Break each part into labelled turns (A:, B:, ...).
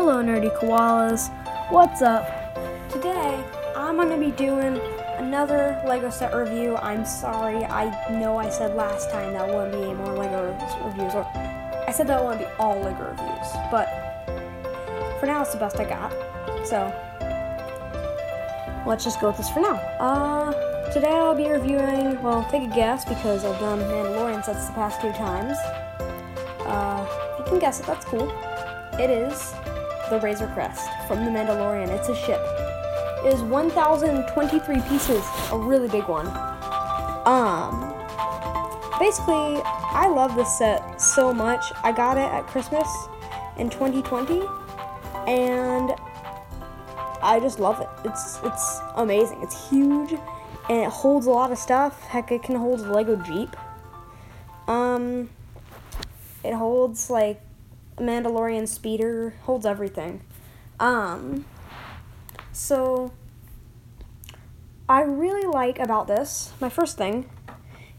A: Hello, nerdy koalas. What's up? Today, I'm to be doing another Lego set review. I'm sorry, I know I said last time that wouldn't be any more Lego reviews, or I said that wouldn't be all Lego reviews, but for now, it's the best I got. So, let's just go with this for now. Uh, today I'll be reviewing, well, take a guess because I've done Mandalorian sets the past two times. Uh, you can guess it, that's cool. It is the Razor Crest from the Mandalorian. It's a ship. It is 1,023 pieces, a really big one. Um, basically, I love this set so much. I got it at Christmas in 2020, and I just love it. It's it's amazing. It's huge, and it holds a lot of stuff. Heck, it can hold a Lego Jeep. Um, it holds like Mandalorian speeder, holds everything. Um, so I really like about this. My first thing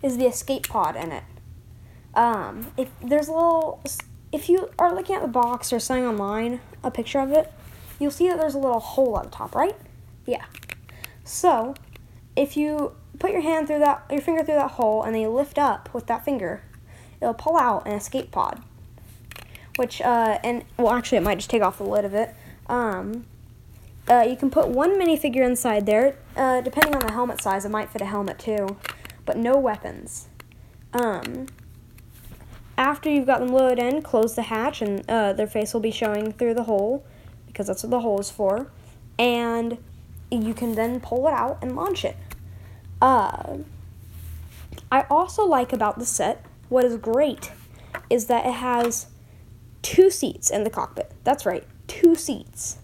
A: is the escape pod in it. Um, if there's a little, if you are looking at the box or seeing online a picture of it, you'll see that there's a little hole the top, right? Yeah. So, if you put your hand through that, your finger through that hole, and then you lift up with that finger, it'll pull out an escape pod which uh, and well, actually, it might just take off the lid of it. Um, uh, you can put one minifigure inside there. Uh, depending on the helmet size, it might fit a helmet too, but no weapons. Um, after you've got them loaded in, close the hatch, and uh, their face will be showing through the hole because that's what the hole is for. And you can then pull it out and launch it. Uh, I also like about the set what is great is that it has two seats in the cockpit. That's right, two seats.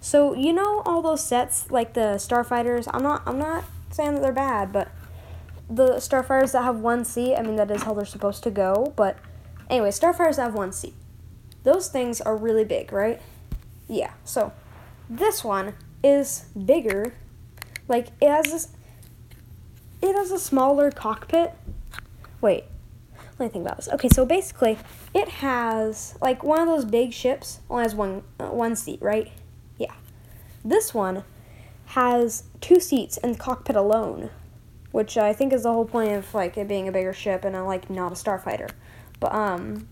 A: So you know all those sets like the starfighters. I'm not. I'm not saying that they're bad, but the starfighters that have one seat. I mean that is how they're supposed to go. But anyway, starfighters have one seat. Those things are really big, right? Yeah. So this one is bigger. Like it has this. It has a smaller cockpit. Wait, let me think about this. Okay, so basically, it has like one of those big ships only has one uh, one seat, right? Yeah. This one has two seats in the cockpit alone, which I think is the whole point of like it being a bigger ship and a, like not a starfighter. But um,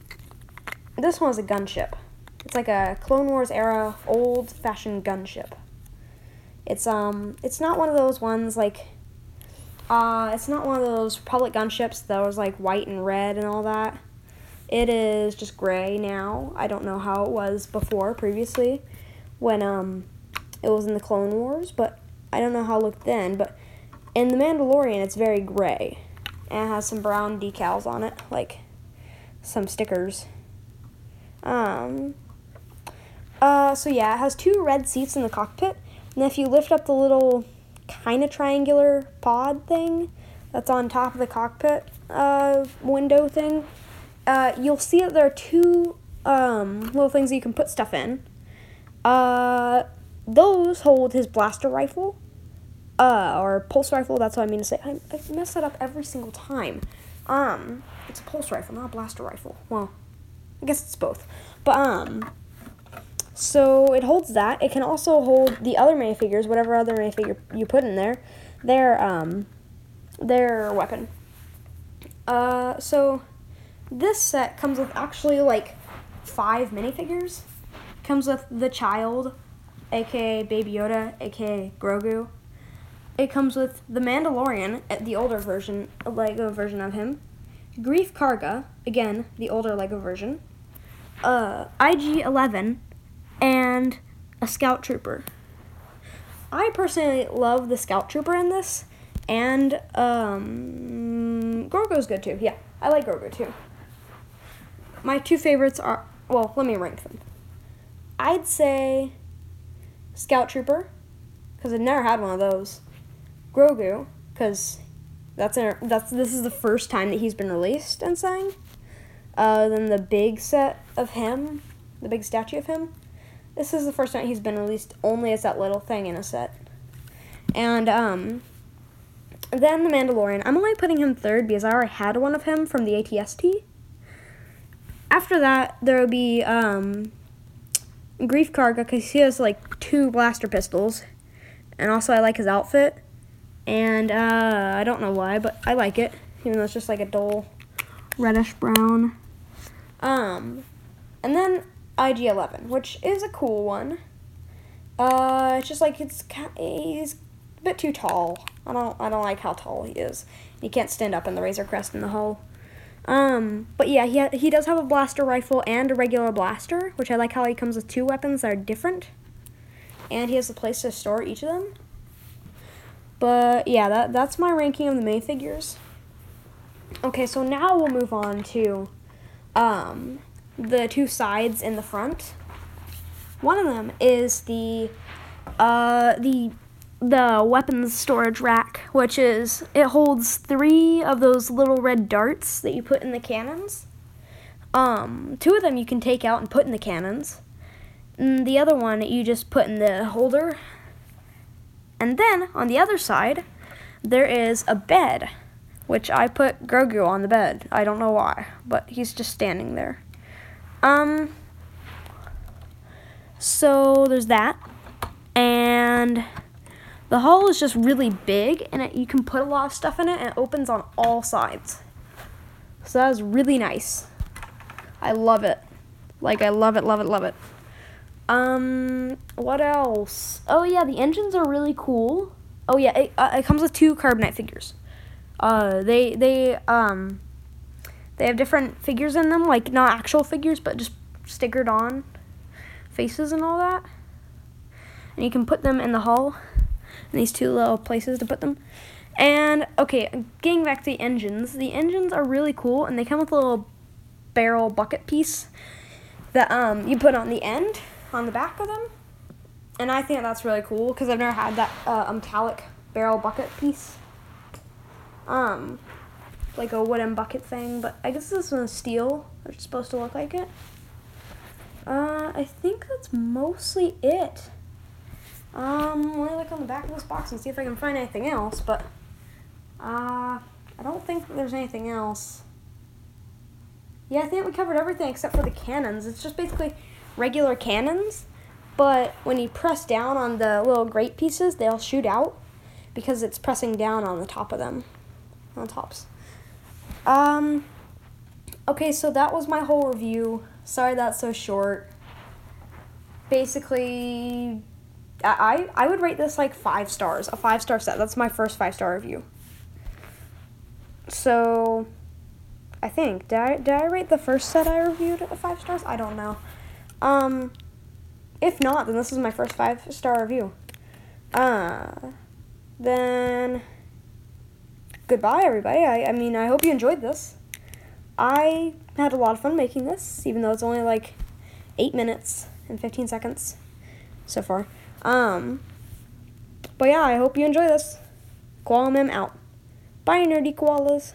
A: this one is a gunship. It's like a Clone Wars era old fashioned gunship. It's um, it's not one of those ones like uh, it's not one of those Republic gunships that was like white and red and all that. It is just gray now. I don't know how it was before, previously, when um, it was in the Clone Wars, but I don't know how it looked then. But in The Mandalorian, it's very gray. And it has some brown decals on it, like some stickers. Um, uh, so yeah, it has two red seats in the cockpit. And if you lift up the little kind of triangular pod thing that's on top of the cockpit uh, window thing, uh, you'll see that there are two um, little things you can put stuff in. Uh, those hold his blaster rifle, uh, or pulse rifle. That's what I mean to say. I, I mess that up every single time. Um, it's a pulse rifle, not a blaster rifle. Well, I guess it's both. But um, so it holds that. It can also hold the other minifigures, whatever other minifigure you put in there, their um, their weapon. Uh, so this set comes with actually like five minifigures. Comes with the child, aka Baby Yoda, aka Grogu. It comes with the Mandalorian, uh, the older version, a Lego version of him. Greef Karga, again the older Lego version. Uh, IG Eleven, and a scout trooper. I personally love the scout trooper in this, and um, Grogu's good too. Yeah, I like Grogu too. My two favorites are well, let me rank them. I'd say Scout Trooper, because I've never had one of those. Grogu, because that's a, that's this is the first time that he's been released and sang. Uh, then the big set of him, the big statue of him. This is the first time he's been released only as that little thing in a set. And um, then the Mandalorian. I'm only putting him third because I already had one of him from the ATST. After that, there will be um, Greef Karga because he has like two blaster pistols, and also I like his outfit, and uh, I don't know why, but I like it, even though it's just like a dull reddish brown. Um, and then IG11, which is a cool one. Uh, it's just like it's he's a bit too tall. I don't I don't like how tall he is. He can't stand up in the Razor Crest in the hull. Um, but yeah, he ha- he does have a blaster rifle and a regular blaster, which I like how he comes with two weapons that are different, and he has a place to store each of them. But yeah, that that's my ranking of the main figures. Okay, so now we'll move on to um, the two sides in the front. One of them is the uh, the the weapons storage rack, which is it holds three of those little red darts that you put in the cannons. Um, two of them you can take out and put in the cannons. And the other one you just put in the holder. And then on the other side, there is a bed, which I put Grogu on the bed. I don't know why, but he's just standing there. Um, so there's that. And the hull is just really big and it, you can put a lot of stuff in it and it opens on all sides. So that is really nice. I love it. Like I love it, love it, love it. Um, what else? Oh yeah, the engines are really cool. Oh yeah, it, uh, it comes with two carbonite figures. Uh, they they um, they have different figures in them, like not actual figures, but just stickered on faces and all that. And you can put them in the hull, in these two little places to put them. And okay, getting back to the engines, the engines are really cool, and they come with a little barrel bucket piece that um you put on the end on the back of them. And I think that's really cool because I've never had that uh, metallic barrel bucket piece. Um, like a wooden bucket thing, but I guess this one's steel. It's supposed to look like it. Uh, I think that's mostly it. Um, let me look on the back of this box and see if I can find anything else, but, uh, I don't think there's anything else. Yeah, I think we covered everything except for the cannons. It's just basically regular cannons, but when you press down on the little grate pieces, they'll shoot out because it's pressing down on the top of them, on tops. Um, okay, so that was my whole review. Sorry that's so short. Basically, I, I would rate this like five stars, a five star set. That's my first five star review. So, I think did I did I rate the first set I reviewed at five stars? I don't know. Um, if not, then this is my first five star review. Uh, then goodbye, everybody. I, I mean, I hope you enjoyed this. I had a lot of fun making this, even though it's only like eight minutes and 15 seconds so far. Um, but yeah, I hope you enjoy this. Koala out. Bye, nerdy koalas.